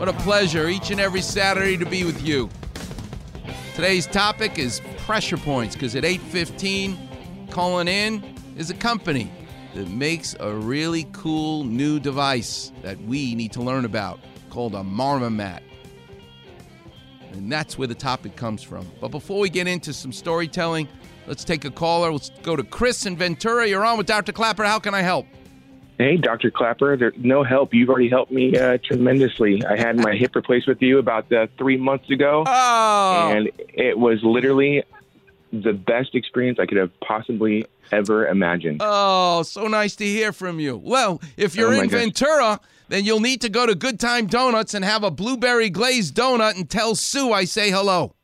What a pleasure each and every Saturday to be with you. Today's topic is pressure points because at 8:15, calling in is a company that makes a really cool new device that we need to learn about called a Marmamat. And that's where the topic comes from. But before we get into some storytelling, let's take a caller. Let's go to Chris in Ventura. You're on with Dr. Clapper. How can I help? Hey, Dr. Clapper, there's no help. You've already helped me uh, tremendously. I had my hip replaced with you about uh, three months ago, Oh, and it was literally the best experience I could have possibly ever imagined. Oh, so nice to hear from you. Well, if you're Oh, in gosh. Ventura, then you'll need to go to Good Time Donuts and have a blueberry glazed donut and tell Sue I say hello.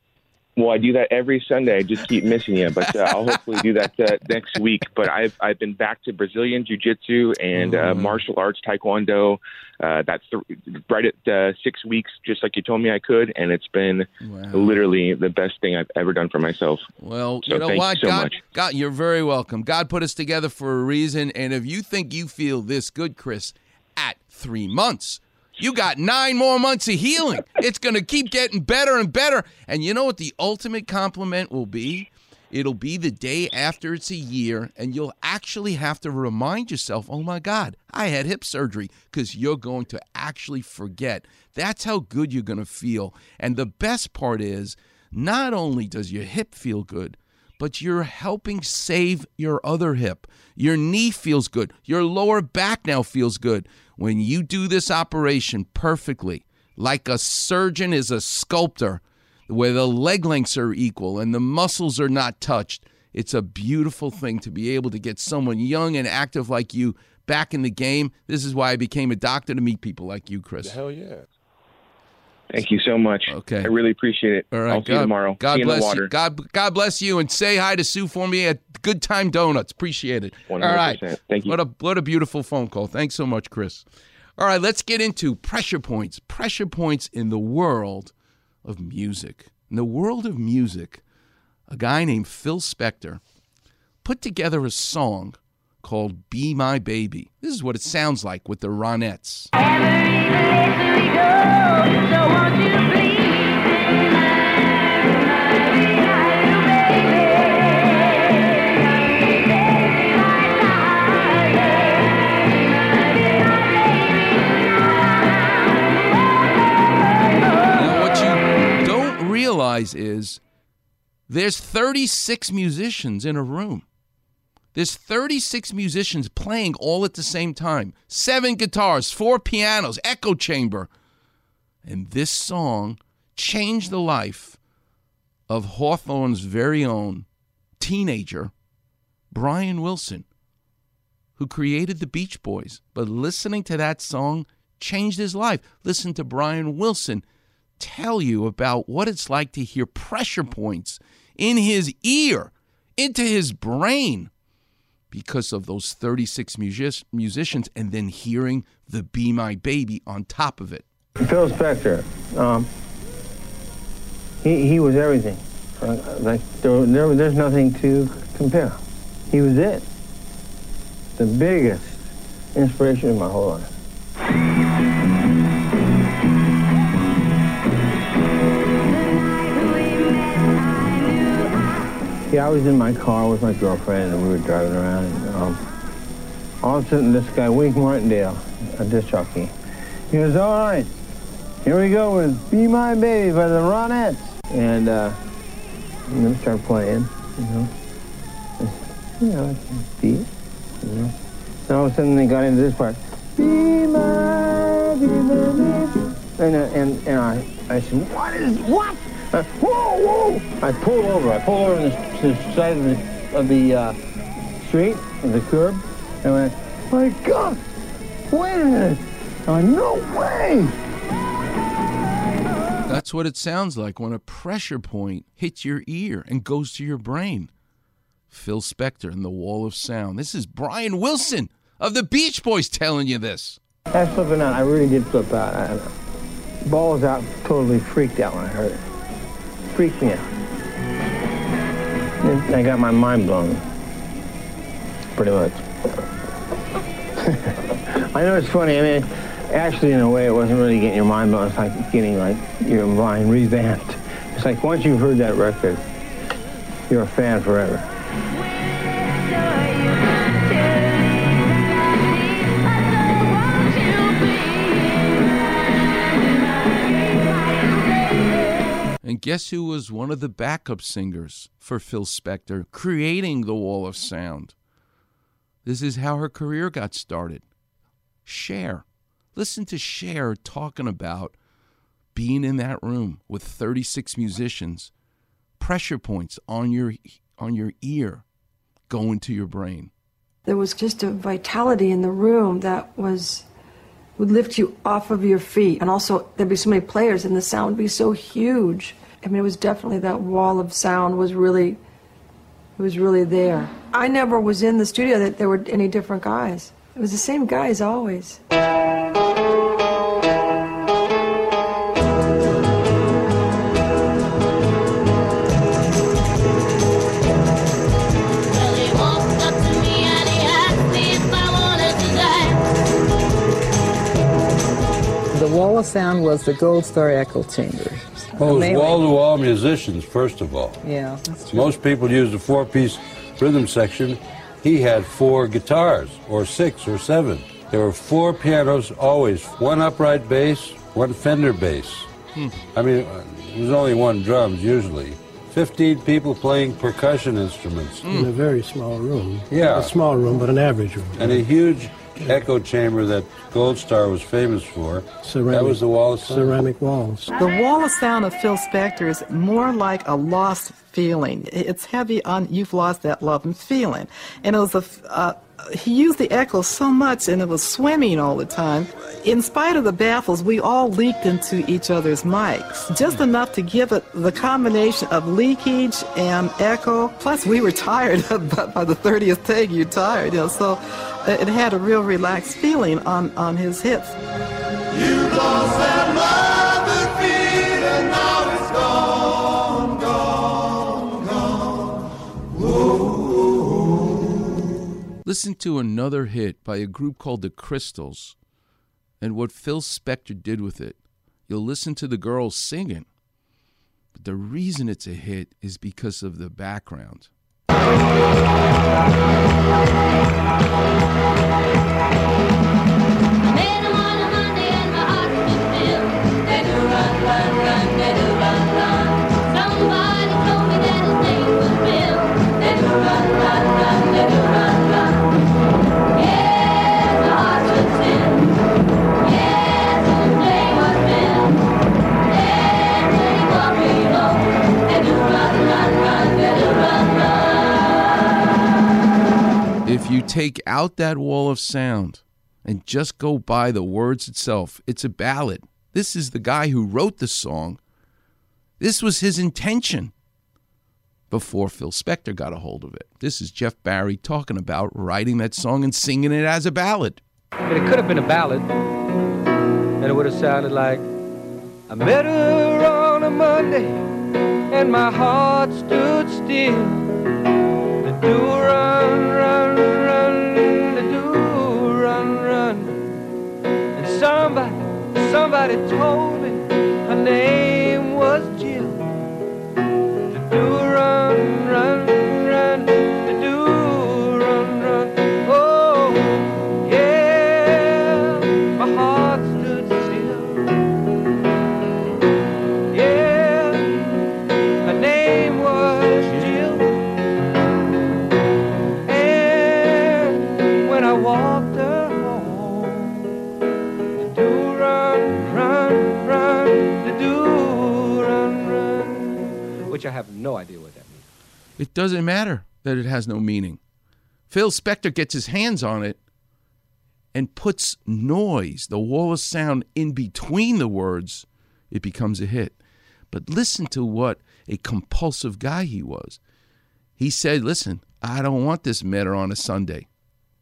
Well, I do that every Sunday. I just keep missing you, but uh, I'll hopefully do that uh, next week. But I've I've been back to Brazilian Jiu Jitsu and uh, Mm. martial arts Taekwondo. Uh, that's th- right at uh, six weeks, just like you told me I could, and it's been Wow. literally the best thing I've ever done for myself. Well, So you know what? so God, much. God, you're very welcome. God put us together for a reason. And if you think you feel this good, Chris, at three months, you got nine more months of healing. it's going to keep getting better and better. And you know what the ultimate compliment will be? It'll be the day after it's a year, and you'll actually have to remind yourself, oh my God, I had hip surgery, because you're going to actually forget. That's how good you're going to feel. And the best part is, not only does your hip feel good, but you're helping save your other hip. Your knee feels good. Your lower back now feels good. When you do this operation perfectly, like a surgeon is a sculptor, where the leg lengths are equal and the muscles are not touched, it's a beautiful thing to be able to get someone young and active like you back in the game. This is why I became a doctor to meet people like you, Chris. Hell yeah. Thank you so much. Okay. I really appreciate it. All right, I'll see you tomorrow. God see you bless water. you. God, God bless you, and say hi to Sue for me at Good Time Donuts. Appreciate it. 100%. All right, Thank you. What a what a beautiful phone call. Thanks so much, Chris. All right, let's get into pressure points. Pressure points in the world of music. In the world of music, a guy named Phil Spector put together a song called "Be My Baby." This is what it sounds like with the Ronettes. Is there's 36 musicians in a room. There's 36 musicians playing all at the same time. Seven guitars, four pianos, echo chamber. And this song changed the life of Hawthorne's very own teenager, Brian Wilson, who created the Beach Boys. But listening to that song changed his life. Listen to Brian Wilson tell you about what it's like to hear pressure points in his ear, into his brain, because of those 36 music- musicians, and then hearing the Be My Baby on top of it. Phil Spector, um, he, he was everything. Uh, like there, there, there's nothing to compare. He was it. The biggest inspiration in my whole life. Yeah, I was in my car with my girlfriend, and we were driving around, and um, all of a sudden, this guy, Wink Martindale, a disc jockey, he goes, all right, here we go with Be My Baby by the Ronettes. And, uh, and then start playing, you know. You know, it's beat, you know. And all of a sudden, they got into this part. Be my, be my baby. And, uh, and, and I, I said, what is, what? Uh, whoa, whoa! I pulled over. I pulled over on the, the side of the, of the uh, street, of the curb, and I went, my God, wait a minute. I went, no way! That's what it sounds like when a pressure point hits your ear and goes to your brain. Phil Spector and the Wall of Sound. This is Brian Wilson of the Beach Boys telling you this. I was flipping out. I really did flip out. I, balls out, totally freaked out when I heard it. Freaked me out. I got my mind blown. Pretty much. I know it's funny. I mean, actually, in a way, it wasn't really getting your mind blown. It's like getting like your mind revamped. It's like once you've heard that record, you're a fan forever. And guess who was one of the backup singers for Phil Spector, creating the Wall of Sound? This is how her career got started. Cher. Listen to Cher talking about being in that room with 36 musicians, pressure points on your on your ear going to your brain. There was just a vitality in the room that was would lift you off of your feet. And also there'd be so many players and the sound would be so huge. I mean it was definitely that wall of sound was really it was really there. I never was in the studio that there were any different guys. It was the same guys always. Wall of Sound was the Gold Star Echo Chamber. Well, it was wall-to-wall musicians, first of all. Yeah, that's true. Most people use a four-piece rhythm section. He had four guitars, or six, or seven. There were four pianos always, one upright bass, one Fender bass. Hmm. I mean, uh, there was only one drums usually. 15 people playing percussion instruments. In a very small room. Yeah. A small room, but an average room. And a huge echo chamber that Gold Star was famous for. Ceramic, that was the wall of sound. ceramic walls. The Wall of Sound of Phil Spector is more like a lost feeling. It's heavy on you've lost that love and feeling. And it was a, uh, he used the echo so much and it was swimming all the time. In spite of the baffles, we all leaked into each other's mics, just enough to give it the combination of leakage and echo. Plus, we were tired by the 30th take. You're tired, you know. So it had a real relaxed feeling on on his hits. Listen to another hit by a group called the Crystals and what Phil Spector did with it. You'll listen to the girls singing. But the reason it's a hit is because of the background. Out that wall of sound and just go by the words itself, it's a ballad. This is the guy who wrote the song. This was his intention before Phil Spector got a hold of it. This is Jeff Barry talking about writing that song and singing it as a ballad. It could have been a ballad, and it would have sounded like I met her on a Monday, and my heart stood still. The do run, run, run, somebody told me her name It doesn't matter that it has no meaning. Phil Spector gets his hands on it and puts noise, the wall of sound, in between the words, it becomes a hit. But listen to what a compulsive guy he was. He said, Listen, I don't want this Metter on a Sunday.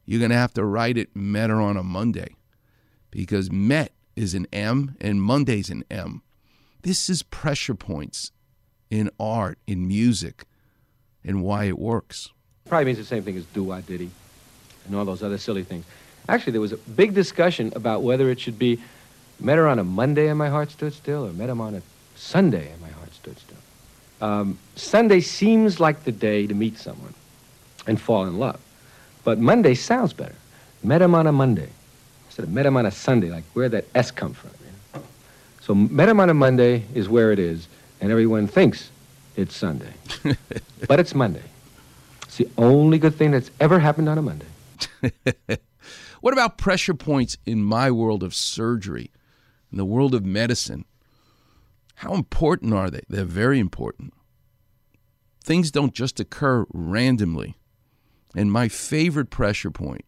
You're going to have to write it Metter on a Monday because Met is an M and Monday's an M. This is pressure points in art, in music, and why it works. Probably means the same thing as do I diddy and all those other silly things. Actually, there was a big discussion about whether it should be met her on a Monday and my heart stood still or met him on a Sunday and my heart stood still. Um, Sunday seems like the day to meet someone and fall in love. But Monday sounds better. Met him on a Monday instead of met him on a Sunday, like where that S come from. You know? So met him on a Monday is where it is, and everyone thinks it's Sunday. but it's Monday. It's the only good thing that's ever happened on a Monday. What about pressure points in my world of surgery, in the world of medicine? How important are they? They're very important. Things don't just occur randomly. And my favorite pressure point,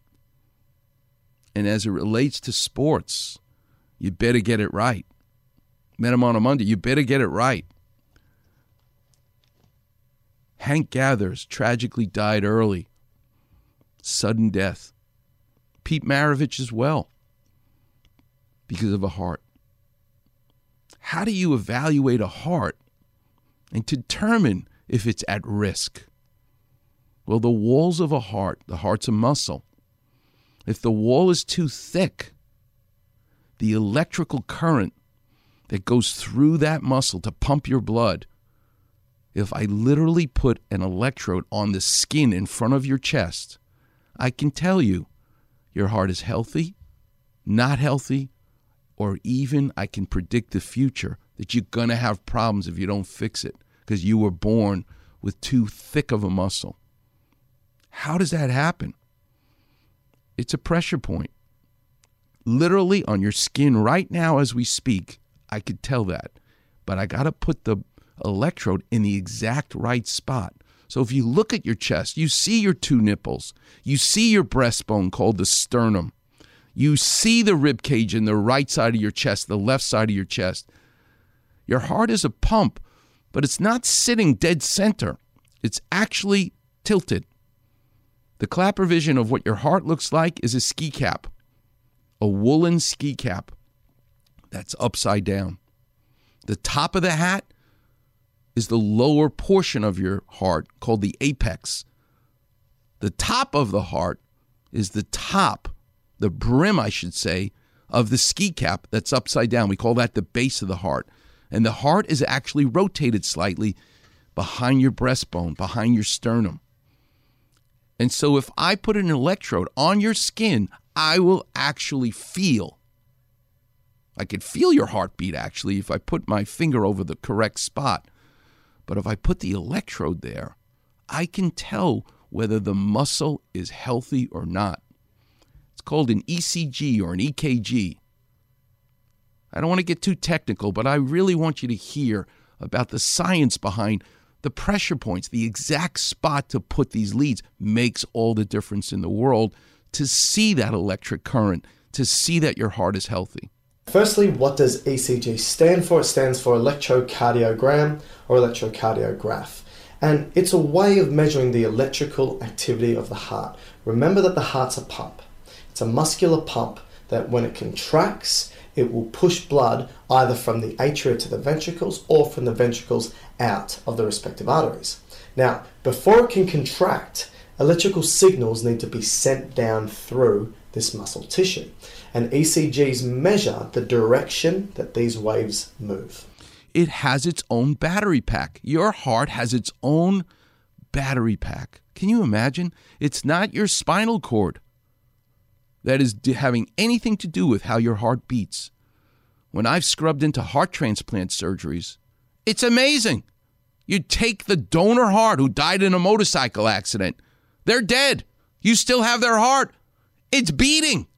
and as it relates to sports, you better get it right. Met him on a Monday, you better get it right. Hank Gathers tragically died early, sudden death. Pete Maravich as well, because of a heart. How do you evaluate a heart and determine if it's at risk? Well, the walls of a heart, the heart's a muscle. If the wall is too thick, the electrical current that goes through that muscle to pump your blood, if I literally put an electrode on the skin in front of your chest, I can tell you your heart is healthy, not healthy, or even I can predict the future that you're going to have problems if you don't fix it because you were born with too thick of a muscle. How does that happen? It's a pressure point. Literally on your skin right now as we speak, I could tell that. But I got to put the electrode in the exact right spot. So if you look at your chest, you see your two nipples, you see your breastbone called the sternum, you see the rib cage in the right side of your chest, the left side of your chest. Your heart is a pump, but it's not sitting dead center. It's actually tilted. The Clapper vision of what your heart looks like is a ski cap, a woolen ski cap that's upside down. The top of the hat is the lower portion of your heart called the apex. The top of the heart is the top, the brim, I should say, of the ski cap that's upside down. We call that the base of the heart. And the heart is actually rotated slightly behind your breastbone, behind your sternum. And so if I put an electrode on your skin, I will actually feel. I could feel your heartbeat actually if I put my finger over the correct spot. But if I put the electrode there, I can tell whether the muscle is healthy or not. It's called an ECG or an EKG. I don't want to get too technical, but I really want you to hear about the science behind the pressure points, the exact spot to put these leads makes all the difference in the world to see that electric current, to see that your heart is healthy. Firstly, what does ECG stand for? It stands for electrocardiogram or electrocardiograph. And it's a way of measuring the electrical activity of the heart. Remember that the heart's a pump. It's a muscular pump that when it contracts, it will push blood either from the atria to the ventricles or from the ventricles out of the respective arteries. Now, before it can contract, electrical signals need to be sent down through this muscle tissue. And ECGs measure the direction that these waves move. It has its own battery pack. Your heart has its own battery pack. Can you imagine? It's not your spinal cord that is having anything to do with how your heart beats. When I've scrubbed into heart transplant surgeries, it's amazing. You take the donor heart who died in a motorcycle accident, they're dead. You still have their heart. It's beating.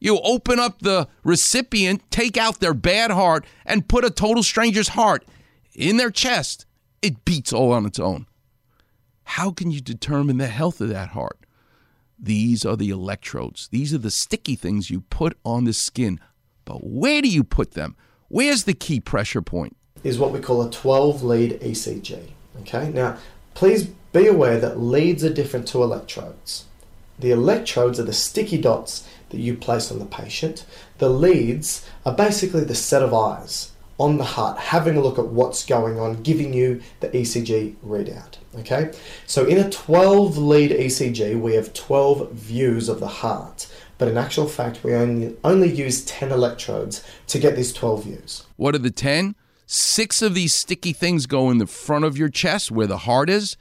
You open up the recipient, take out their bad heart, and put a total stranger's heart in their chest. It beats all on its own. how can you determine the health of that heart? These are the electrodes. These are the sticky things you put on the skin. But where do you put them? Where's the key pressure point? Is what we call a 12 lead ECG. Okay, now please be aware that leads are different to electrodes. The electrodes are the sticky dots that you place on the patient. The leads are basically the set of eyes on the heart, having a look at what's going on, giving you the ECG readout. Okay, so in a 12 lead ECG, we have 12 views of the heart, but in actual fact, we only, only use 10 electrodes to get these 12 views. What are the 10? Six of these sticky things go in the front of your chest where the heart is,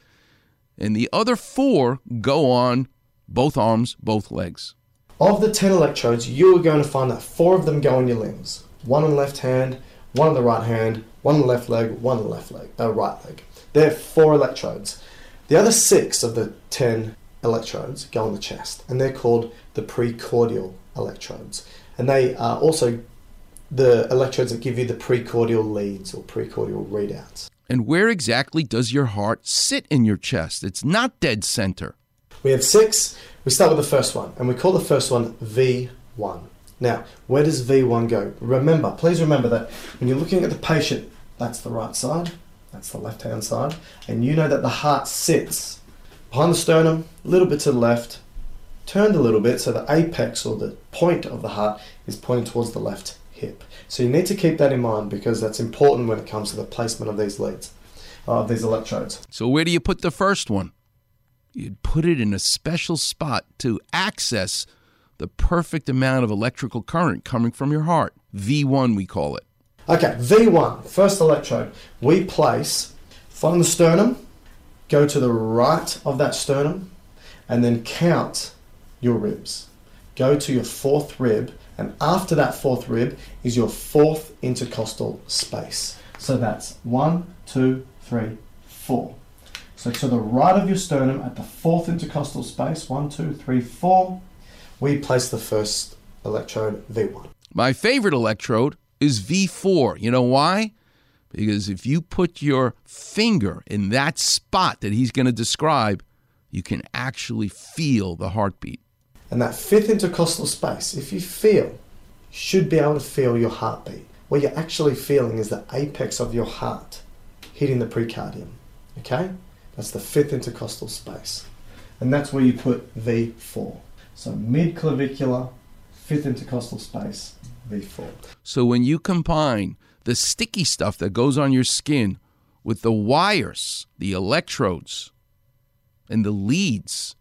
and the other four go on both arms, both legs. Of the 10 electrodes, you are going to find that four of them go on your limbs. One on the left hand, one on the right hand, one on the left leg, one on the left leg, uh, right leg. There are four electrodes. The other six of the 10 electrodes go on the chest, and they're called the precordial electrodes. And they are also the electrodes that give you the precordial leads or precordial readouts. And where exactly does your heart sit in your chest? It's not dead center. We have six. We start with the first one, and we call the first one V1. Now, where does V1 go? Remember, please remember that when you're looking at the patient, that's the right side, that's the left hand side, and you know that the heart sits behind the sternum, a little bit to the left, turned a little bit so the apex or the point of the heart is pointing towards the left hip. So you need to keep that in mind because that's important when it comes to the placement of these leads, uh, of these electrodes. So, where do you put the first one? You'd put it in a special spot to access the perfect amount of electrical current coming from your heart. V1, we call it. Okay, V1, first electrode, we place from the sternum, go to the right of that sternum, and then count your ribs. Go to your fourth rib, and after that fourth rib is your fourth intercostal space. So that's one, two, three, four. So to the right of your sternum at the fourth intercostal space, one, two, three, four, we place the first electrode, V1. My favorite electrode is V4. You know why? Because if you put your finger in that spot that he's going to describe, you can actually feel the heartbeat. And that fifth intercostal space, if you feel, you should be able to feel your heartbeat. What you're actually feeling is the apex of your heart hitting the precordium. Okay? That's the fifth intercostal space. And that's where you put V4. So mid clavicular, fifth intercostal space, V4. So when you combine the sticky stuff that goes on your skin with the wires, the electrodes, and the leads,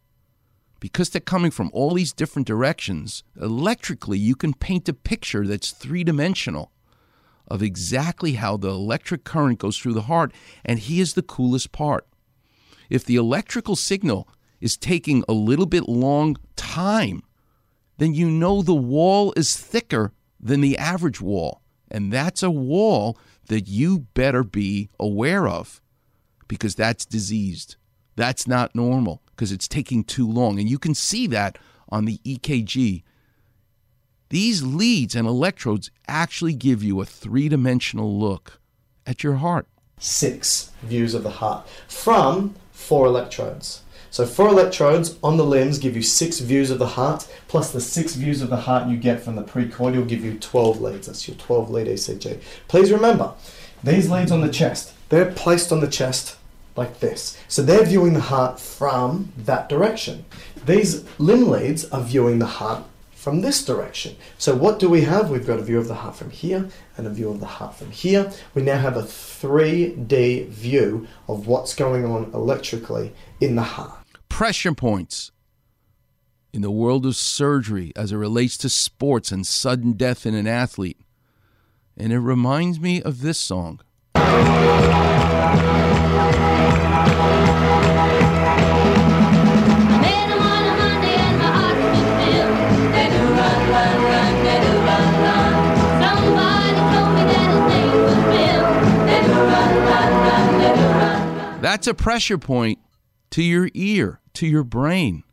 because they're coming from all these different directions, electrically you can paint a picture that's three dimensional of exactly how the electric current goes through the heart. And here's the coolest part if the electrical signal is taking a little bit long time, then you know the wall is thicker than the average wall. And that's a wall that you better be aware of because that's diseased. That's not normal because it's taking too long. And you can see that on the EKG. These leads and electrodes actually give you a three dimensional look at your heart. Six views of the heart from four electrodes. So four electrodes on the limbs give you six views of the heart, plus the six views of the heart you get from the precordial give you 12 leads. That's your 12 lead ECG. Please remember, these leads on the chest, they're placed on the chest like this. So they're viewing the heart from that direction. These limb leads are viewing the heart from this direction. So what do we have? We've got a view of the heart from here and a view of the heart from here. We now have a 3D view of what's going on electrically in the heart. Pressure points in the world of surgery as it relates to sports and sudden death in an athlete. And it reminds me of this song. That's a pressure point to your ear, to your brain.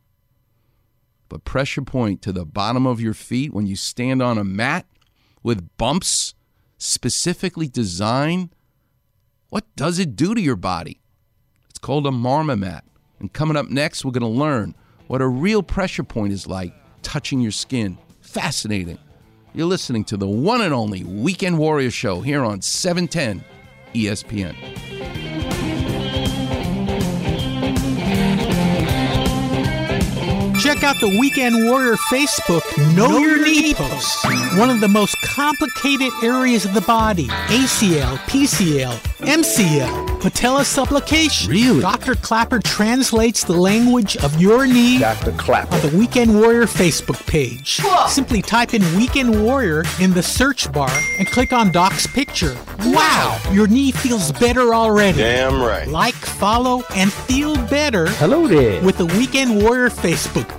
But pressure point to the bottom of your feet when you stand on a mat with bumps specifically designed, what does it do to your body? It's called a marma mat. And coming up next, we're going to learn what a real pressure point is like touching your skin. Fascinating. You're listening to the one and only Weekend Warrior Show here on E 710 ESPN. Check out the Weekend Warrior Facebook Know, Your Knee post. One of the most complicated areas of the body ACL, PCL, MCL, patella supplication. Really? Dr. Clapper translates the language of your knee Dr. Clapper. on the Weekend Warrior Facebook page. Simply type in Weekend Warrior in the search bar and click on Doc's picture. Wow! Your knee feels better already. Damn right. Like, follow, and feel better. Hello there. With the Weekend Warrior Facebook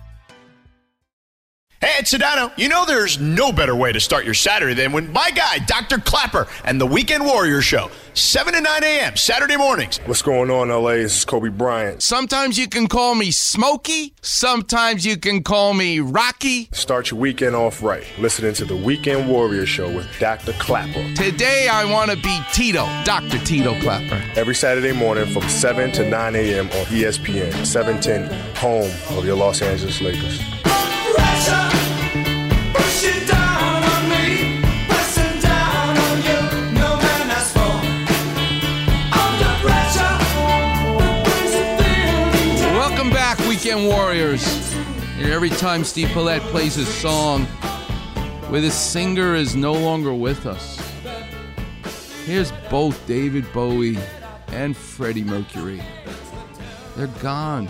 Hey, it's Sedano. You know there's no better way to start your Saturday than when my guy, Dr. Clapper, and the Weekend Warrior Show, 7 to 9 a.m. Saturday mornings. What's going on, LA? This is Kobe Bryant. Sometimes you can call me Smokey. Sometimes you can call me Rocky. Start your weekend off right. Listening to the Weekend Warrior Show with Dr. Clapper. Today I want to be Tito, Dr. Tito Clapper. Every Saturday morning from 7 to 9 a.m. on ESPN, 710, home of your Los Angeles Lakers. Every time Steve Paulette plays a song where the singer is no longer with us, here's both David Bowie and Freddie Mercury. They're gone.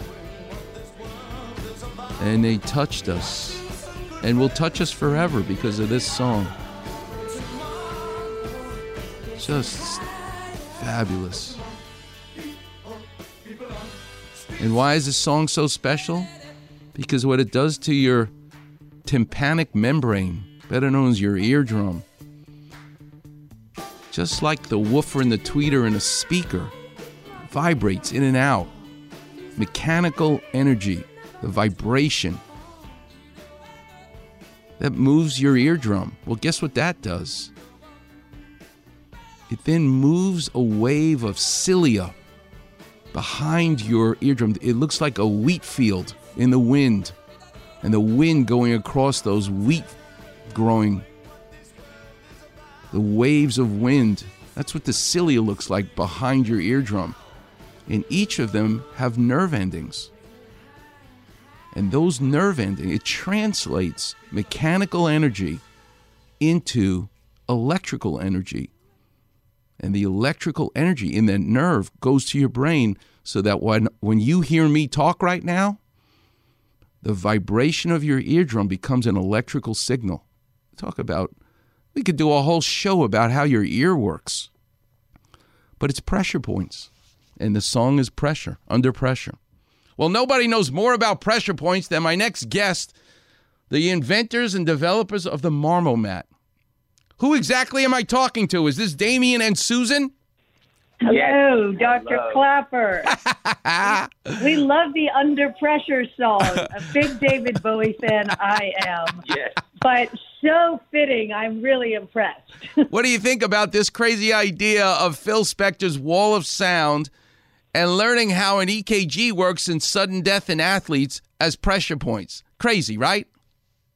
And they touched us. And will touch us forever because of this song. Just fabulous. And why is this song so special? Because what it does to your tympanic membrane, better known as your eardrum, just like the woofer and the tweeter in a speaker, vibrates in and out. Mechanical energy, the vibration that moves your eardrum. Well, guess what that does? It then moves a wave of cilia behind your eardrum. It looks like a wheat field in the wind, and the wind going across those wheat growing. The waves of wind. That's what the cilia looks like behind your eardrum. And each of them have nerve endings. And those nerve endings, it translates mechanical energy into electrical energy and the electrical energy in that nerve goes to your brain so that when, when you hear me talk right now, the vibration of your eardrum becomes an electrical signal. Talk about, we could do a whole show about how your ear works. But it's pressure points, and the song is pressure, under pressure. Well, nobody knows more about pressure points than my next guest, the inventors and developers of the Marmamat. Who exactly am I talking to? Is this Damien and Susan? Hello, Dr. Hello. Clapper. we love the Under Pressure song. A big David Bowie fan I am. Yes. But so fitting. I'm really impressed. what do you think about this crazy idea of Phil Spector's wall of sound and learning how an EKG works in sudden death in athletes as pressure points? Crazy, right?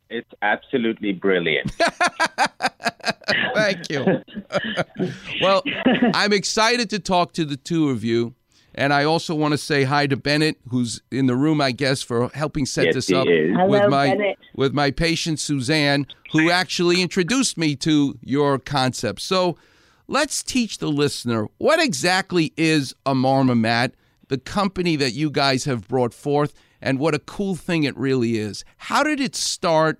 It's absolutely brilliant. Thank you. well, I'm excited to talk to the two of you. And I also want to say hi to Bennett, who's in the room, I guess, for helping set Yes, this up is. with my Bennett. with my patient Suzanne, who actually introduced me to your concept. So let's teach the listener what exactly is a Marmamat, the company that you guys have brought forth, and what a cool thing it really is. How did it start,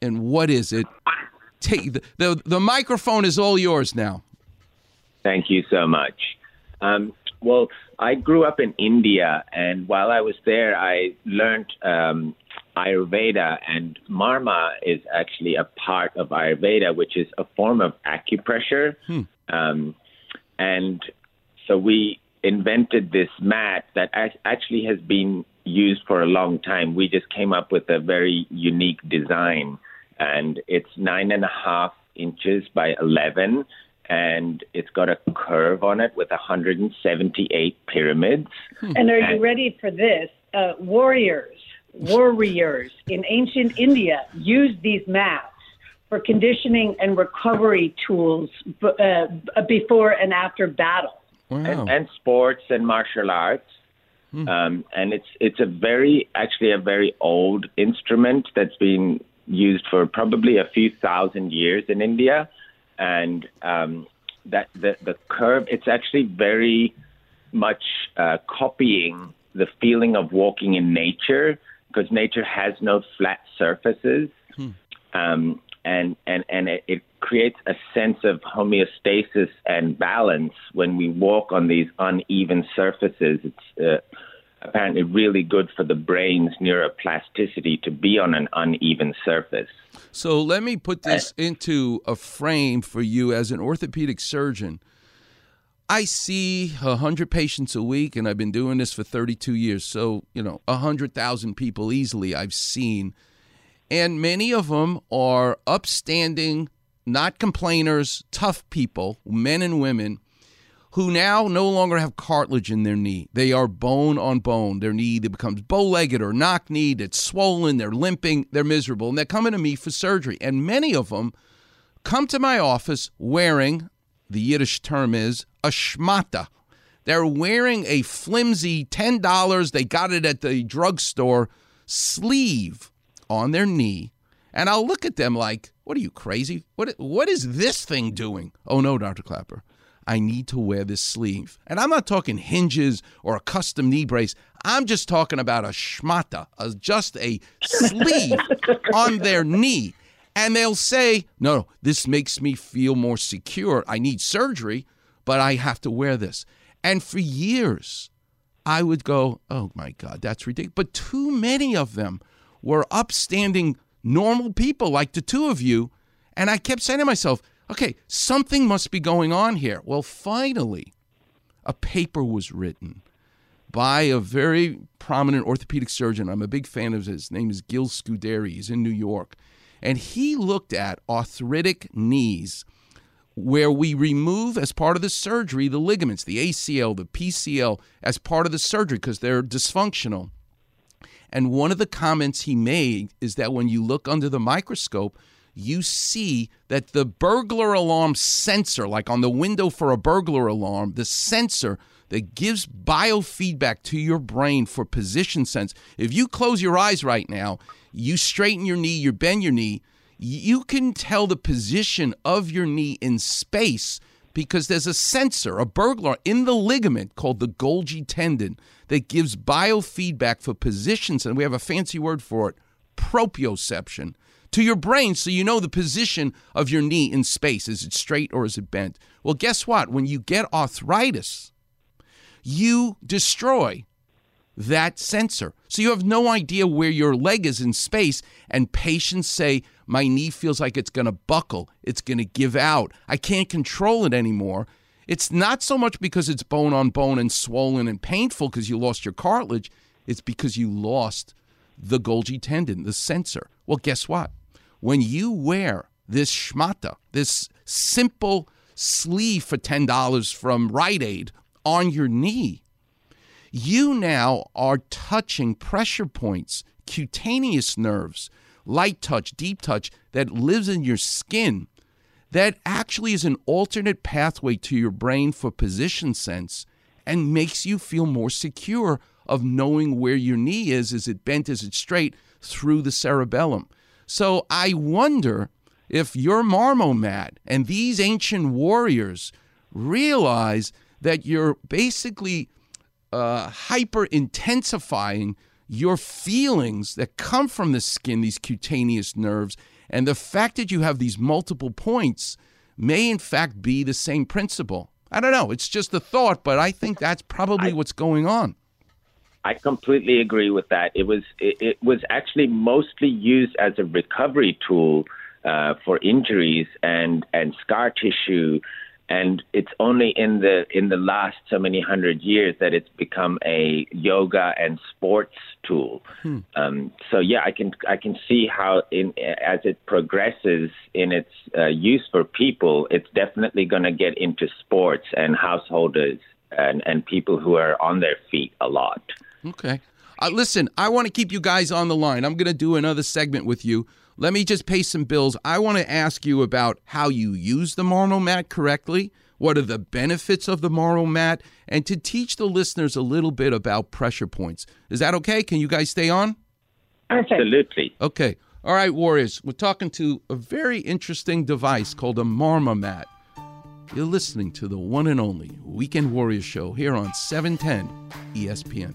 and what is it? Take the the, the microphone is all yours now. Thank you so much. Um, Well, I grew up in India, and while I was there, I learned um, Ayurveda, and Marma is actually a part of Ayurveda, which is a form of acupressure. Um, and so we invented this mat that actually has been used for a long time. We just came up with a very unique design, and it's nine and a half inches by 11, and it's got a curve on it with 178 pyramids. And are you ready for this? Uh, warriors, warriors in ancient India used these mats for conditioning and recovery tools b- uh, before and after battle. and, and sports and martial arts. Um, and it's it's a very actually a very old instrument that's been used for probably a few thousand years in India, and um, that the the curve it's actually very much uh, copying the feeling of walking in nature because nature has no flat surfaces. Um, and and and it, it creates a sense of homeostasis and balance when we walk on these uneven surfaces. It's uh, apparently really good for the brain's neuroplasticity to be on an uneven surface. So let me put this into a frame for you as an orthopedic surgeon. I see 100 patients a week, and I've been doing this for 32 years. So, you know, 100,000 people easily I've seen. And many of them are upstanding, not complainers, tough people, men and women, who now no longer have cartilage in their knee. They are bone on bone. Their knee that becomes bow legged or knock kneed, it's swollen, they're limping, they're miserable, and they're coming to me for surgery. And many of them come to my office wearing, the Yiddish term is, a shmata. They're wearing a flimsy $10, they got it at the drugstore, sleeve on their knee. And I'll look at them like, what are you crazy? What what is this thing doing? Oh no, Dr. Clapper. I need to wear this sleeve. And I'm not talking hinges or a custom knee brace. I'm just talking about a schmata, a, just a sleeve on their knee. And they'll say, no, this makes me feel more secure. I need surgery, but I have to wear this. And for years, I would go, oh my God, that's ridiculous. But too many of them were upstanding, normal people like the two of you. And I kept saying to myself, okay, something must be going on here. Well, finally, a paper was written by a very prominent orthopedic surgeon. I'm a big fan of his. His name is Gil Scuderi. He's in New York. And he looked at arthritic knees where we remove, as part of the surgery, the ligaments, the ACL, the PCL, as part of the surgery because they're dysfunctional. And one of the comments he made is that when you look under the microscope, you see that the burglar alarm sensor, like on the window for a burglar alarm, the sensor that gives biofeedback to your brain for position sense. If you close your eyes right now, you straighten your knee, you bend your knee, you can tell the position of your knee in space because there's a sensor, a burglar in the ligament called the Golgi tendon that gives biofeedback for positions, and we have a fancy word for it, proprioception, to your brain so you know the position of your knee in space. Is it straight or is it bent? Well, guess what? When you get arthritis, you destroy that sensor. So you have no idea where your leg is in space. And patients say, My knee feels like it's going to buckle, it's going to give out. I can't control it anymore. It's not so much because it's bone on bone and swollen and painful because you lost your cartilage, it's because you lost the Golgi tendon, the sensor. Well, guess what? When you wear this schmata, this simple sleeve for $10 from Rite Aid on your knee, you now are touching pressure points, cutaneous nerves, light touch, deep touch that lives in your skin. That actually is an alternate pathway to your brain for position sense and makes you feel more secure of knowing where your knee is. Is it bent? Is it straight? Through the cerebellum. So I wonder if your marmamat and these ancient warriors realize that you're basically uh, hyper intensifying your feelings that come from the skin, these cutaneous nerves, and the fact that you have these multiple points may in fact be the same principle. I don't know. It's just a thought, but I think that's probably what's going on. I completely agree with that. It was it, it was actually mostly used as a recovery tool uh, for injuries and and scar tissue, and it's only in the in the last so many hundred years that it's become a yoga and sports tool. Hmm. Um, so yeah, I can I can see how in as it progresses in its uh, use for people, it's definitely going to get into sports and householders and and people who are on their feet a lot. Okay. Uh, listen, I want to keep you guys on the line. I'm going to do another segment with you. Let me just pay some bills. I want to ask you about how you use the Marma mat correctly. What are the benefits of the Marma mat? And to teach the listeners a little bit about pressure points. Is that okay? Can you guys stay on? Absolutely. Okay. All right, Warriors. We're talking to a very interesting device called a Marma mat. You're listening to the one and only Weekend Warriors Show here on E 710 ESPN.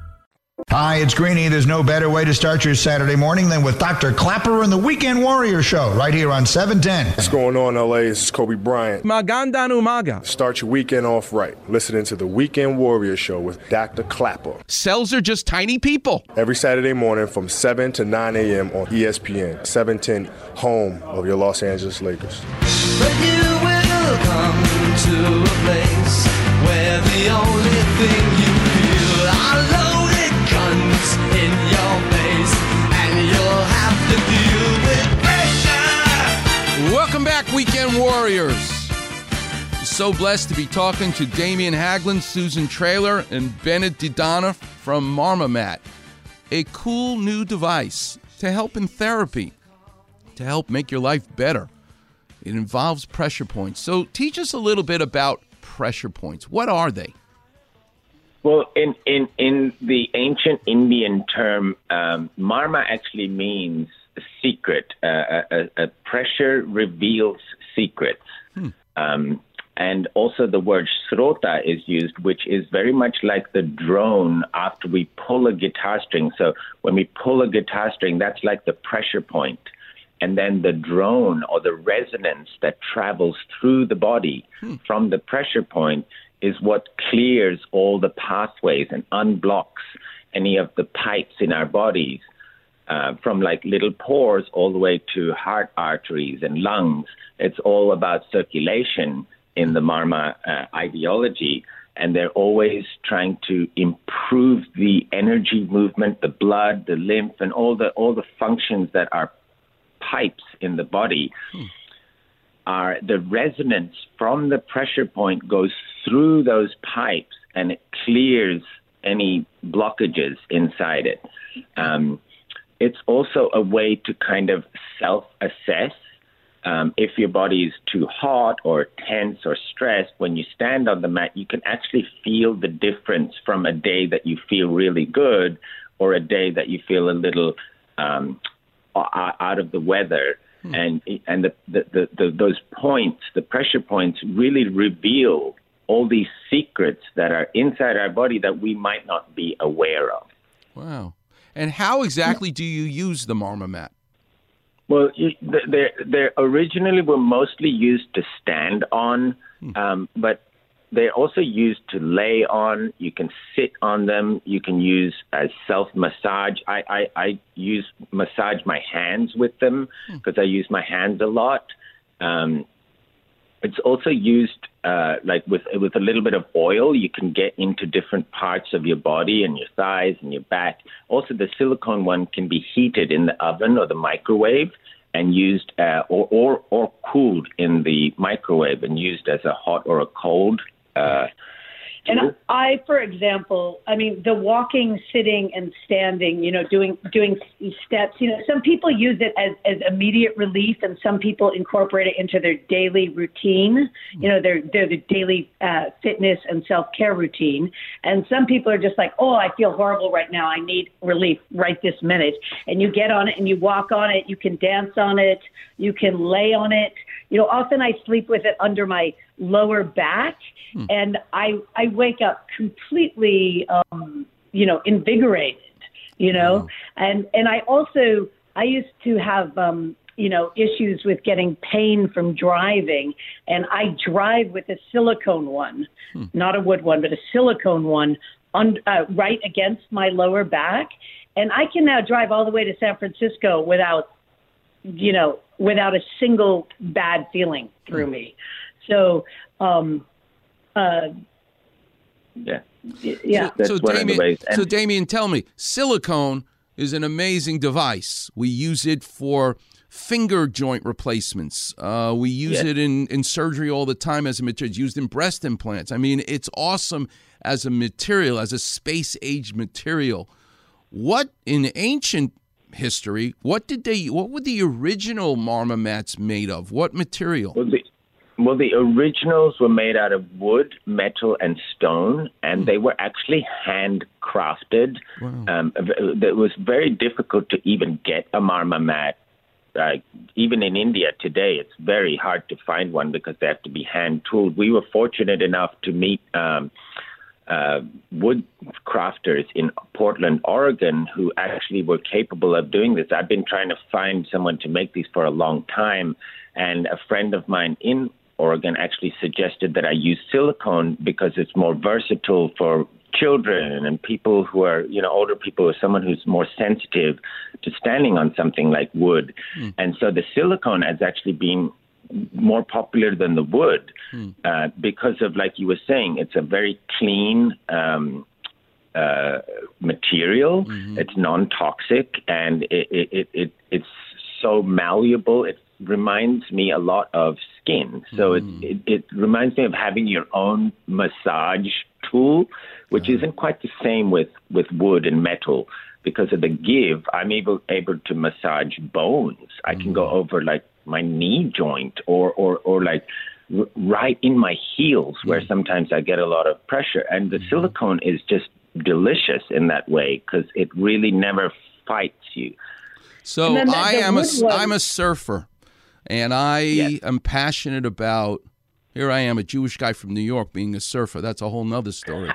Hi, it's Greeny. There's no better way to start your Saturday morning than with Dr. Clapper and the Weekend Warrior Show right here on 710. What's going on, LA? This is Kobe Bryant. Magandang umaga. Start your weekend off right. Listening to the Weekend Warrior Show with Dr. Clapper. Cells are just tiny people. Every Saturday morning from 7 to 9 a.m. on ESPN, 710, home of your Los Angeles Lakers. But you will come to a place where the only thing Welcome back, Weekend Warriors. So blessed to be talking to Damian Haglund, Susan Trailer, and Bennett Didana from Marmamat. A cool new device to help in therapy, to help make your life better. It involves pressure points. So teach us a little bit about pressure points. What are they? Well, in, in, in the ancient Indian term, um, marma actually means secret. Uh, a, a, pressure reveals secrets. Um, and also the word srota is used, which is very much like the drone after we pull a guitar string. So when we pull a guitar string, that's like the pressure point. And then the drone or the resonance that travels through the body from the pressure point is what clears all the pathways and unblocks any of the pipes in our bodies, uh, from like little pores all the way to heart arteries and lungs. It's all about circulation in the Marma uh, ideology. And they're always trying to improve the energy movement, the blood, the lymph, and all the all the functions that are pipes in the body are the resonance from the pressure point goes through those pipes and it clears any blockages inside it. Um, it's also a way to kind of self assess. Um, if your body is too hot or tense or stressed, when you stand on the mat, you can actually feel the difference from a day that you feel really good or a day that you feel a little um, out of the weather. And and the, the, the, the those points, the pressure points, really reveal all these secrets that are inside our body that we might not be aware of. Wow. And how exactly do you use the Marma mat? Well, they they originally were mostly used to stand on, um, but they're also used to lay on. You can sit on them. You can use as self massage. I, I I use massage my hands with them because I use my hands a lot. Um, it's also used uh, like with with a little bit of oil. You can get into different parts of your body and your thighs and your back. Also, the silicone one can be heated in the oven or the microwave and used uh, or, or or cooled in the microwave and used as a hot or a cold. Uh, And I, for example, I mean, the walking, sitting, and standing, you know, doing doing steps. You know, some people use it as as immediate relief, and some people incorporate it into their daily routine. You know, their their, their daily uh, fitness and self care routine. And some people are just like, oh, I feel horrible right now. I need relief right this minute. And you get on it and you walk on it. You can dance on it. You can lay on it. You know, often I sleep with it under my lower back, and I I wake up completely, um, you know, invigorated. You know, and and I also I used to have. Um, you know, issues with getting pain from driving, and I drive with a silicone one, not a wood one, but a silicone one, on, uh, right against my lower back, and I can now drive all the way to San Francisco without you know, without a single bad feeling through me. So, um, uh, yeah. yeah. That's so, one of the Damien, ways. so Damien, tell me, silicone is an amazing device. We use it for finger joint replacements. Uh, we use Yes. it in, in surgery all the time as a material. It's used in breast implants. I mean, it's awesome as a material, as a space age material. What in ancient history? What did they? What were the original marma mats made of? What material? Well, the, well, the originals were made out of wood, metal, and stone, and they were actually handcrafted. Um, it was very difficult to even get a marma mat. Uh, even in India today, it's very hard to find one because they have to be hand tooled. We were fortunate enough to meet um, uh, wood crafters in Portland, Oregon, who actually were capable of doing this. I've been trying to find someone to make these for a long time, and a friend of mine in Oregon actually suggested that I use silicone because it's more versatile for children and people who are, you know, older people or someone who's more sensitive to standing on something like wood. And so the silicone has actually been more popular than the wood uh, because of, like you were saying, it's a very clean um, uh, material. It's non-toxic and it, it, it, it it's so malleable. It reminds me a lot of skin. So it, mm. it it reminds me of having your own massage tool, which isn't quite the same with with wood and metal. Because of the give, I'm able able to massage bones. I can go mm. over like my knee joint or or or like r- right in my heels where mm. sometimes I get a lot of pressure. And the silicone is just delicious in that way because it really never fights you. So And then the- I am a wood one- am a surfer, and I am passionate about. Here I am, a Jewish guy from New York, being a surfer. That's a whole nother story.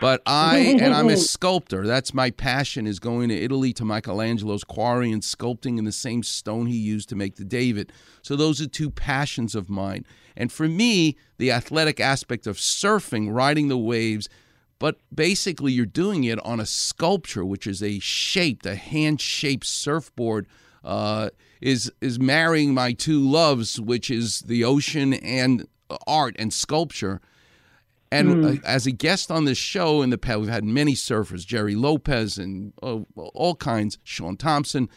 But I and I'm a sculptor. That's my passion is going to Italy to Michelangelo's quarry and sculpting in the same stone he used to make the David. So those are two passions of mine. And for me, the athletic aspect of surfing, riding the waves, but basically you're doing it on a sculpture, which is a shaped, a hand-shaped surfboard. Uh, is is marrying my two loves, which is the ocean and art and sculpture. And Mm. as a guest on this show in the past, we've had many surfers, Gerry Lopez and uh, all kinds, Shaun Thomson.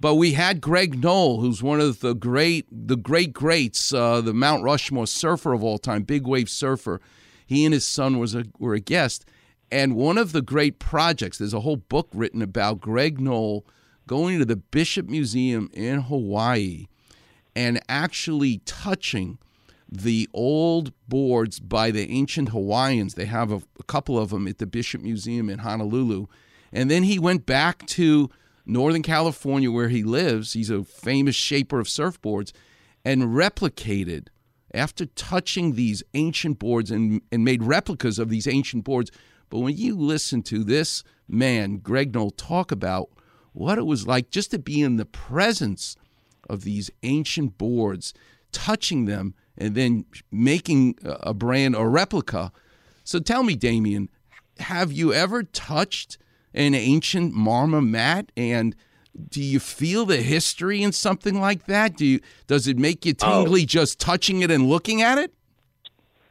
But we had Greg Noll, who's one of the great, the great greats, uh, the Mount Rushmore surfer of all time, big wave surfer. He and his son was a, were a guest. And one of the great projects, there's a whole book written about Greg Noll going to the Bishop Museum in Hawaii and actually touching the old boards by the ancient Hawaiians. They have a, a couple of them at the Bishop Museum in Honolulu. And then he went back to Northern California where he lives. He's a famous shaper of surfboards and replicated after touching these ancient boards and, and made replicas of these ancient boards. But when you listen to this man, Greg Noll, talk about what it was like just to be in the presence of these ancient boards, touching them, and then making a brand or replica. So tell me, Damien, have you ever touched an ancient marma mat? And do you feel the history in something like that? Do you does it make you Oh. tingly just touching it and looking at it?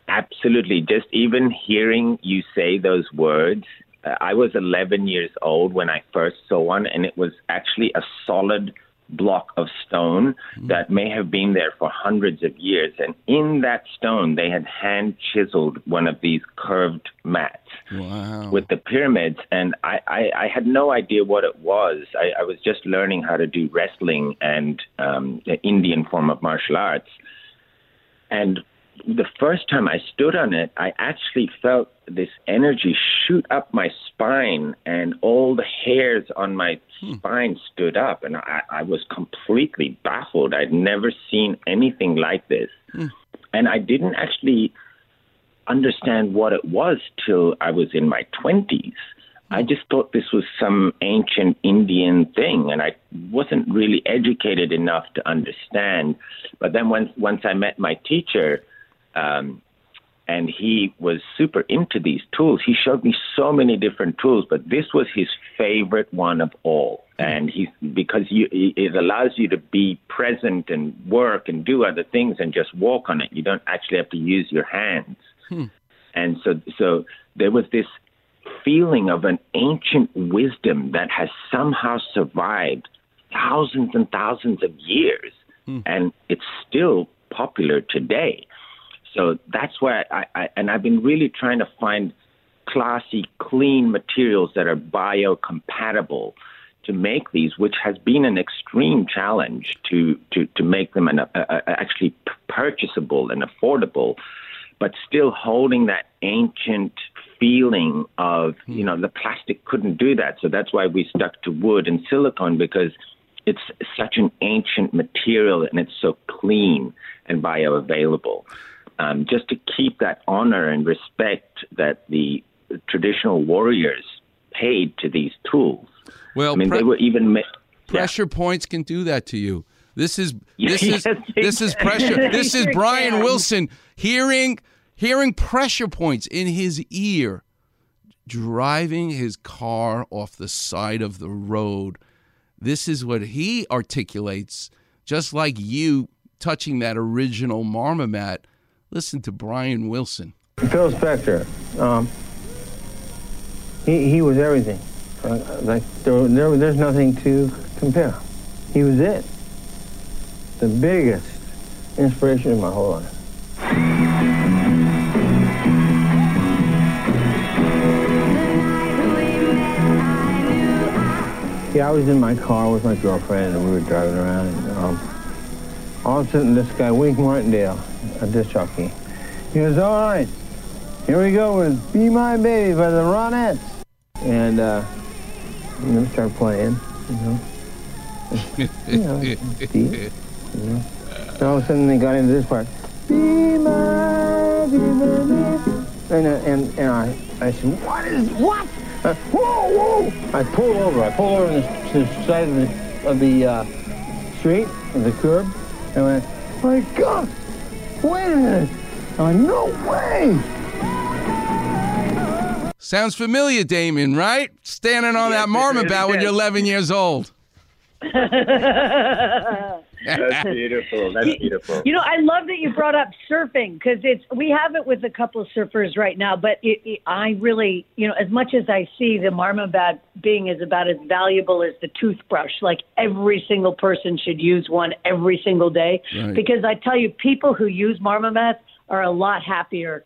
Absolutely. Just even hearing you say those words, I was 11 years old when I first saw one, and it was actually a solid block of stone that may have been there for hundreds of years. And in that stone, they had hand chiseled one of these curved mats Wow. with the pyramids, and I, I, I had no idea what it was. I, I was just learning how to do wrestling and um, the Indian form of martial arts. And the first time I stood on it, I actually felt this energy shoot up my spine, and all the hairs on my hmm. spine stood up, and I, I was completely baffled. I'd never seen anything like this. Hmm. And I didn't actually understand what it was till I was in my 20s. I hmm. just thought this was some ancient Indian thing, and I wasn't really educated enough to understand. But then once once I met my teacher, um, and he was super into these tools, he showed me so many different tools, but this was his favorite one of all. And he because you, it allows you to be present and work and do other things and just walk on it. You don't actually have to use your hands. And so, so there was this feeling of an ancient wisdom that has somehow survived thousands and thousands of years, and it's still popular today. So that's why I, I and I've been really trying to find classy, clean materials that are biocompatible to make these, which has been an extreme challenge to to, to make them an, uh, actually purchasable and affordable, but still holding that ancient feeling of you know the plastic couldn't do that. So that's why we stuck to wood and silicone because it's such an ancient material and it's so clean and bioavailable. Um, just to keep that honor and respect that the traditional warriors paid to these tools. Well, I mean, pre- they were even. Ma- Pressure points can do that to you. This is this Yes, is this is pressure. This is Brian. Wilson hearing hearing pressure points in his ear, driving his car off the side of the road. This is what he articulates, just like you touching that original Marmamat. Listen to Brian Wilson. Phil Spector, um, he, he was everything. Uh, like there, there, there's nothing to compare. He was it. The biggest inspiration of my whole life. Yeah, I was in my car with my girlfriend, and we were driving around, and um, all of a sudden, this guy, Wink Martindale, a disc jockey, he goes, all right, here we go with Be My Baby by the Ronettes. And, uh, you know, start playing, you know. you know, deep, you know. And all of a sudden they got into this part. Be my, baby. And, uh, and, and I, I said, what is, what? Uh, whoa, whoa! I pulled over. I pulled over on the, to the side of the, of the uh, street, of the curb, and I went, my God, wait a minute. I went, no way! Sounds familiar, Damien, right? Standing on that Marmamat when you're 11 years old. That's beautiful. That's beautiful. You know, I love that you brought up surfing because it's we have it with a couple of surfers right now, but it, it, I really, you know, as much as I see the Marmamat being is about as valuable as the toothbrush, like every single person should use one every single day Right. because I tell you, people who use Marmamats are a lot happier.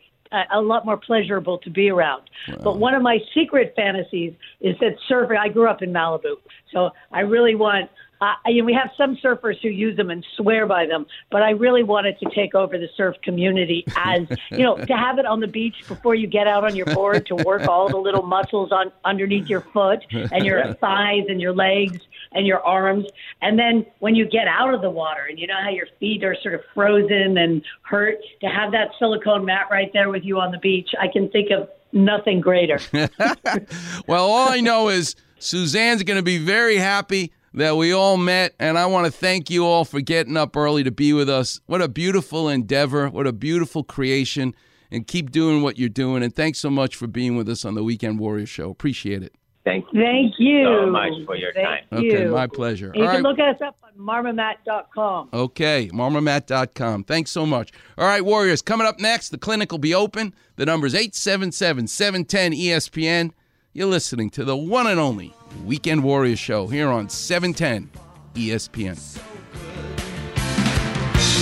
A lot more pleasurable to be around. But one of my secret fantasies is that surfing. I grew up in Malibu, so I really want uh, you know, we have some surfers who use them and swear by them, but I really wanted to take over the surf community as, you know, to have it on the beach before you get out on your board to work all the little muscles on underneath your foot and your thighs and your legs and your arms. And then when you get out of the water and you know how your feet are sort of frozen and hurt, to have that silicone mat right there with you on the beach, I can think of nothing greater. well, all I know is Suzanne's going to be very happy that we all met, and I want to thank you all for getting up early to be with us. What a beautiful endeavor! What a beautiful creation! And keep doing what you're doing. And thanks so much for being with us on the Weekend Warrior Show. Appreciate it. Thank you Thank you so much for your Thank time. Okay, you. my pleasure. And you All can right. look us up on marmamat.com. Okay, marmamat.com. Thanks so much. All right, Warriors, coming up next, the clinic will be open. The number is 877 710 ESPN. You're listening to the one and only Weekend Warriors Show here on E 710 ESPN.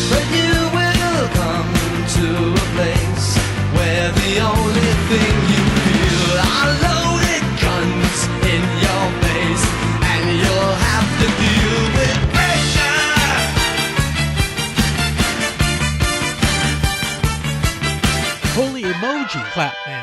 But you will come to a place where the only thing you feel are loaded guns in your face, and you'll have to deal with pressure. Holy emoji clap man.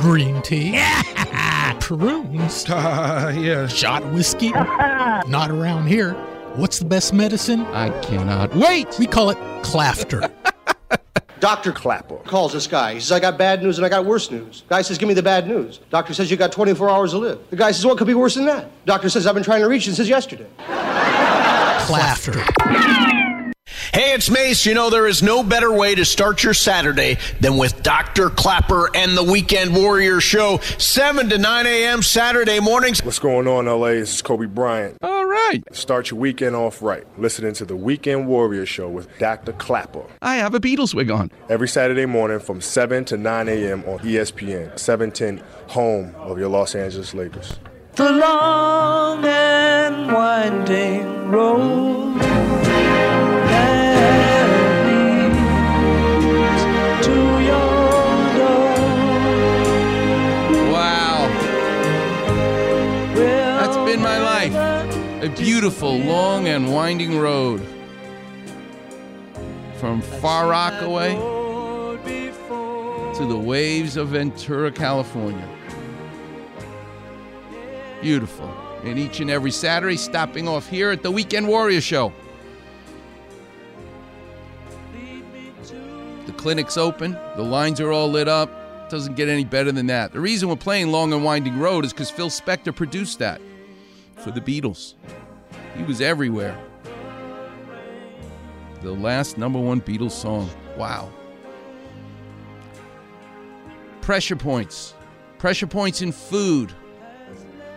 green tea, prunes, uh, yeah. shot whiskey. Not around here. What's the best medicine? I cannot wait. We call it Clafter. Dr. Clapper calls this guy. He says, I got bad news and I got worse news. Guy says, Give me the bad news. Doctor says, You got 24 hours to live. The guy says, What could be worse than that? Doctor says, I've been trying to reach you since yesterday. Clafter. Hey, it's Mace. You know, there is no better way to start your Saturday than with Dr. Clapper and the Weekend Warrior Show, 7 to 9 a.m. Saturday mornings. What's going on, LA? This is Kobe Bryant. All right. Start your weekend off right. Listening to the Weekend Warrior Show with Dr. Clapper. I have a Beatles wig on. Every Saturday morning from 7 to 9 a.m. on ESPN, 710, home of your Los Angeles Lakers. The long and winding road to your door. Wow. That's been my life. A beautiful, long, and winding road. From Far Rockaway to the waves of Ventura, California. Beautiful. And each and every Saturday, stopping off here at the Weekend Warrior Show. Clinic's open, the lines are all lit up. It Doesn't get any better than that. The reason we're playing Long and Winding Road is because Phil Spector produced that for the Beatles. He was everywhere. The last number one Beatles song. Wow. Pressure points. Pressure points in food.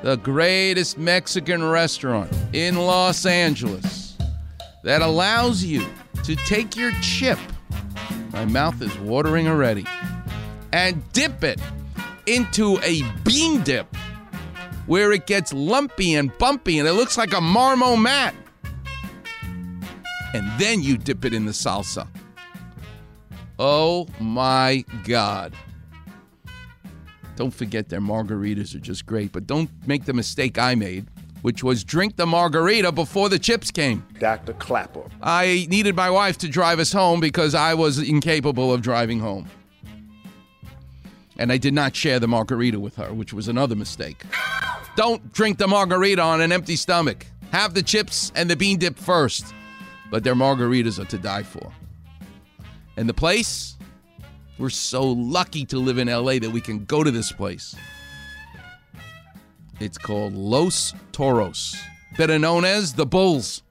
The greatest Mexican restaurant in Los Angeles that allows you to take your chip. My mouth is watering already. And dip it into a bean dip where it gets lumpy and bumpy and it looks like a marma mat. And then you dip it in the salsa. Oh my God. Don't forget their margaritas are just great, but don't make the mistake I made, which was drink the margarita before the chips came. Dr. Clapper. I needed my wife to drive us home because I was incapable of driving home. And I did not share the margarita with her, which was another mistake. Don't drink the margarita on an empty stomach. Have the chips and the bean dip first. But their margaritas are to die for. And the place? We're so lucky to live in LA that we can go to this place. It's called Los Toros, better known as the Bulls.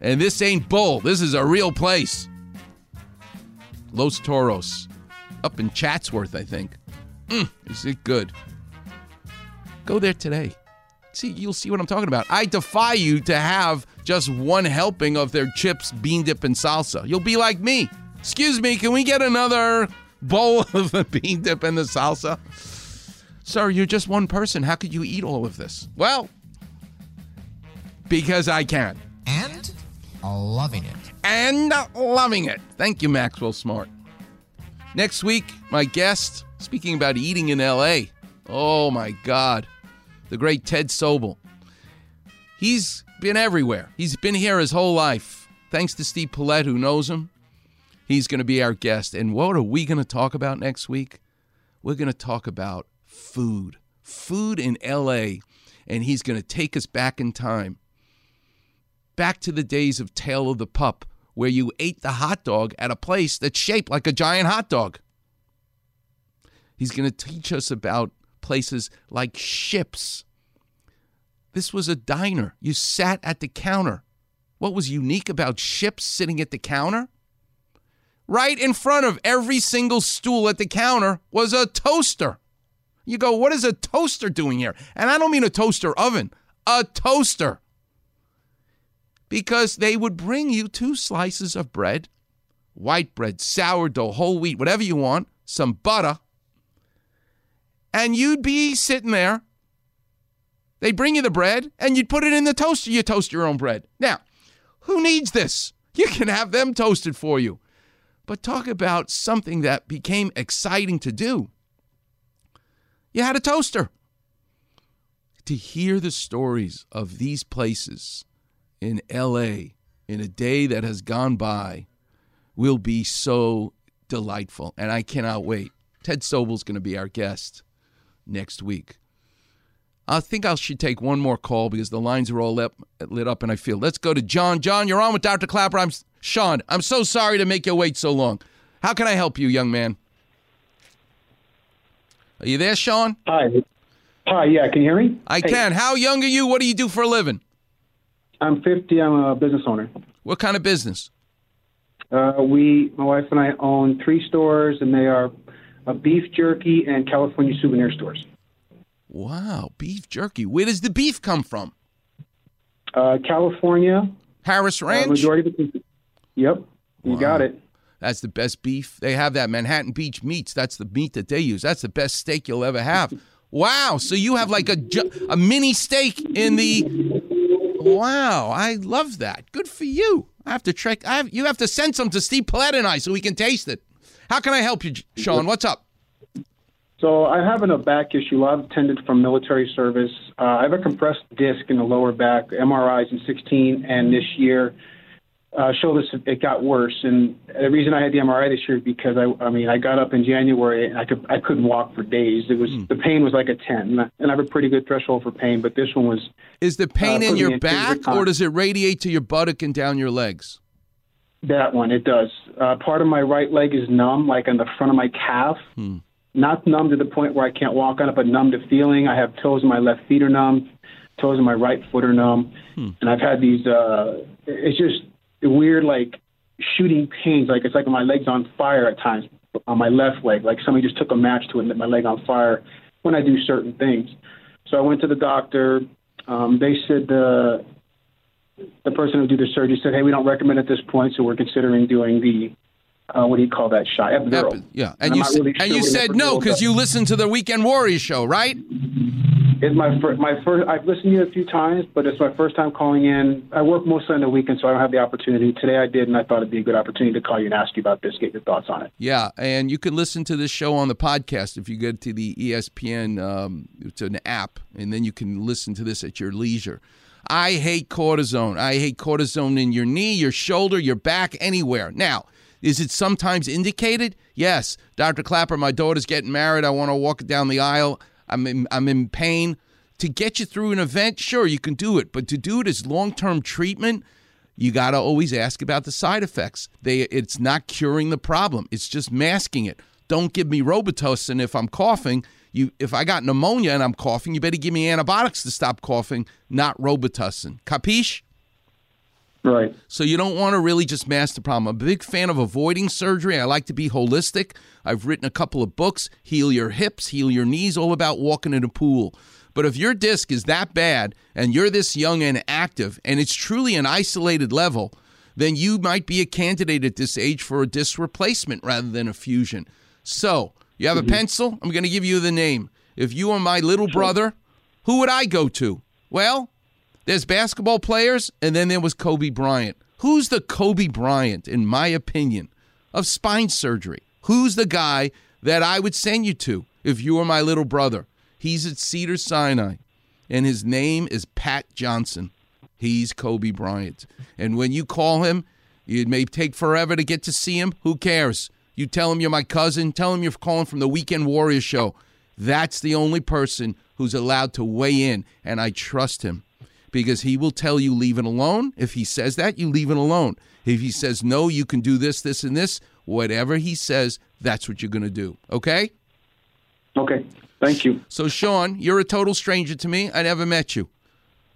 And this ain't bull. This is a real place. Los Toros. Up in Chatsworth, I think. Mm, is it good? Go there today. See, you'll see what I'm talking about. I defy you to have just one helping of their chips, bean dip, and salsa. You'll be like me. Excuse me, can we get another bowl of the bean dip and the salsa? Sir, you're just one person. How could you eat all of this? Well, because I can. And loving it. And loving it. Thank you, Maxwell Smart. Next week, my guest, speaking about eating in LA. Oh my God. The great Ted Sobel. He's been everywhere. He's been here his whole life. Thanks to Steve Paulette, who knows him. He's going to be our guest. And what are we going to talk about next week? We're going to talk about food. food in LA, and he's going to take us back in time. Back to the days of Tale of the Pup, where you ate the hot dog at a place that's shaped like a giant hot dog. He's going to teach us about places like ships. This was a diner. You sat at the counter. What was unique about ships sitting at the counter? Right in front of every single stool at the counter was a toaster. You go, what is a toaster doing here? And I don't mean a toaster oven, a toaster. Because they would bring you two slices of bread, white bread, sourdough, whole wheat, whatever you want, some butter, and you'd be sitting there. They'd bring you the bread and you'd put it in the toaster. You toast your own bread. Now, who needs this? You can have them toasted for you. But talk about something that became exciting to do. You had a toaster. To hear the stories of these places in LA in a day that has gone by will be so delightful. And I cannot wait. Ted Sobel's going to be our guest next week. I think I should take one more call because the lines are all lit, lit up and I feel. Let's go to John. John, you're on with Dr. Clapper. I'm Sean. I'm so sorry to make you wait so long. How can I help you, young man? Are you there, Sean? Hi. Hi, yeah, can you hear me? I Hey. can. How young are you? What do you do for a living? I'm 50. I'm a business owner. What kind of business? Uh, we, my wife and I, own three stores, and they are uh, beef jerky and California souvenir stores. Wow, beef jerky. Where does the beef come from? Uh, California. Harris Uh, Ranch? majority of it. Yep, you got it. That's the best beef. They have that Manhattan Beach meats. That's the meat that they use. That's the best steak you'll ever have. Wow. So you have like a ju- a mini steak in the. Wow, I love that. Good for you. I have to check. I have, you have to send some to Steve Paulette and I so we can taste it. How can I help you, Sean? What's up? So I have a back issue. A lot of attended from military service. Uh, I have a compressed disc in the lower back. MRIs in 16, and this year uh, showed us it got worse. And the reason I had the MRI this year is because I, I mean, I got up in January and I could I couldn't walk for days. It was the pain was like a 10, and I have a pretty good threshold for pain, but this one was. Is the pain uh, in your back or does it radiate to your buttock and down your legs? That one, it does. Uh, part of my right leg is numb, like on the front of my calf. Hmm. Not numb to the point where I can't walk on it, but numb to feeling. I have toes in my left feet are numb, toes in my right foot are numb, Hmm. and I've had these. Uh, it's just weird, like shooting pains. Like it's like my leg's on fire at times on my left leg. Like somebody just took a match to it and lit my leg on fire when I do certain things. So I went to the doctor. Um, they said the the person who did the surgery said, "Hey, we don't recommend at this point, so we're considering doing the uh, what do you call that shot? Epidural." Yeah, and I'm you really and sure you said no because you listened to the Weekend Warriors show, right? It's my fir- my first. I've listened to you a few times, but it's my first time calling in. I work mostly on the weekend, so I don't have the opportunity. Today I did, and I thought it'd be a good opportunity to call you and ask you about this, get your thoughts on it. Yeah, and you can listen to this show on the podcast if you go to the ESPN. Um, it's an app, and then you can listen to this at your leisure. I hate cortisone. I hate cortisone in your knee, your shoulder, your back, anywhere. Now, is it sometimes indicated? Yes. Dr. Clapper, my daughter's getting married. I want to walk down the aisle. I'm in, I'm in pain. To get you through an event, sure, you can do it. But to do it as long term treatment, you got to always ask about the side effects. They it's not curing the problem. It's just masking it. Don't give me Robitussin if I'm coughing. You if I got pneumonia and I'm coughing, you better give me antibiotics to stop coughing, not Robitussin. Capiche? Right. So you don't want to really just mask the problem. I'm a big fan of avoiding surgery. I like to be holistic. I've written a couple of books, Heal Your Hips, Heal Your Knees, all about walking in a pool. But if your disc is that bad and you're this young and active and it's truly an isolated level, then you might be a candidate at this age for a disc replacement rather than a fusion. So, you have a mm-hmm. pencil? I'm going to give you the name. If you are my little brother, who would I go to? Well, there's basketball players, and then there was Kobe Bryant. Who's the Kobe Bryant, in my opinion, of spine surgery? Who's the guy that I would send you to if you were my little brother? He's at Cedar Sinai, and his name is Pat Johnson. He's Kobe Bryant. And when you call him, it may take forever to get to see him. Who cares? You tell him you're my cousin, tell him you're calling from the Weekend Warriors show. That's the only person who's allowed to weigh in, and I trust him because he will tell you leave it alone. If he says that, you leave it alone. If he says no, you can do this, this, and this. Whatever he says, that's what you're going to do. Okay? Okay. Thank you. So, Sean, you're a total stranger to me. I never met you.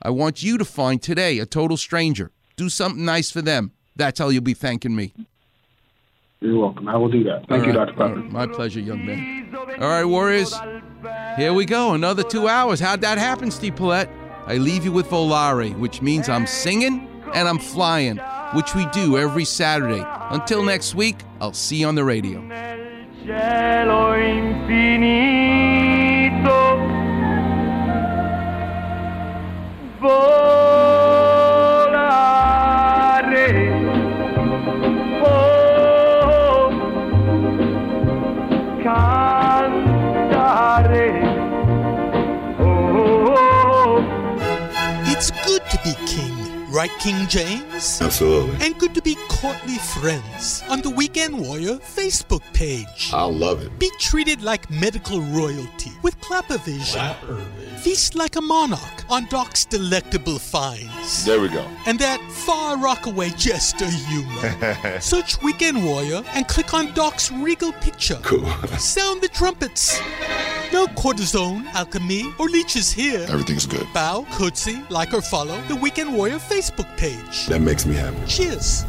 I want you to find today a total stranger. Do something nice for them. That's how you'll be thanking me. You're welcome. I will do that. Thank you, Dr. All right. My pleasure, young man. All right, Warriors. Here we go. Another two hours. How'd that happen, Steve Paulette? I leave you with Volare, which means I'm singing and I'm flying, which we do every Saturday. Until next week, I'll see you on the radio. Right, King James? Absolutely. And good to be courtly friends on the Weekend Warrior Facebook page. I love it. Be treated like medical royalty with Clappervision. Feast like a monarch on Doc's delectable finds. There we go. And that far rockaway jester humor. Search Weekend Warrior and click on Doc's regal picture. Cool. Sound the trumpets. No cortisone, alchemy, or leeches here. Everything's good. Bow, curtsy, like or follow the Weekend Warrior Facebook page. That makes me happy. Cheers.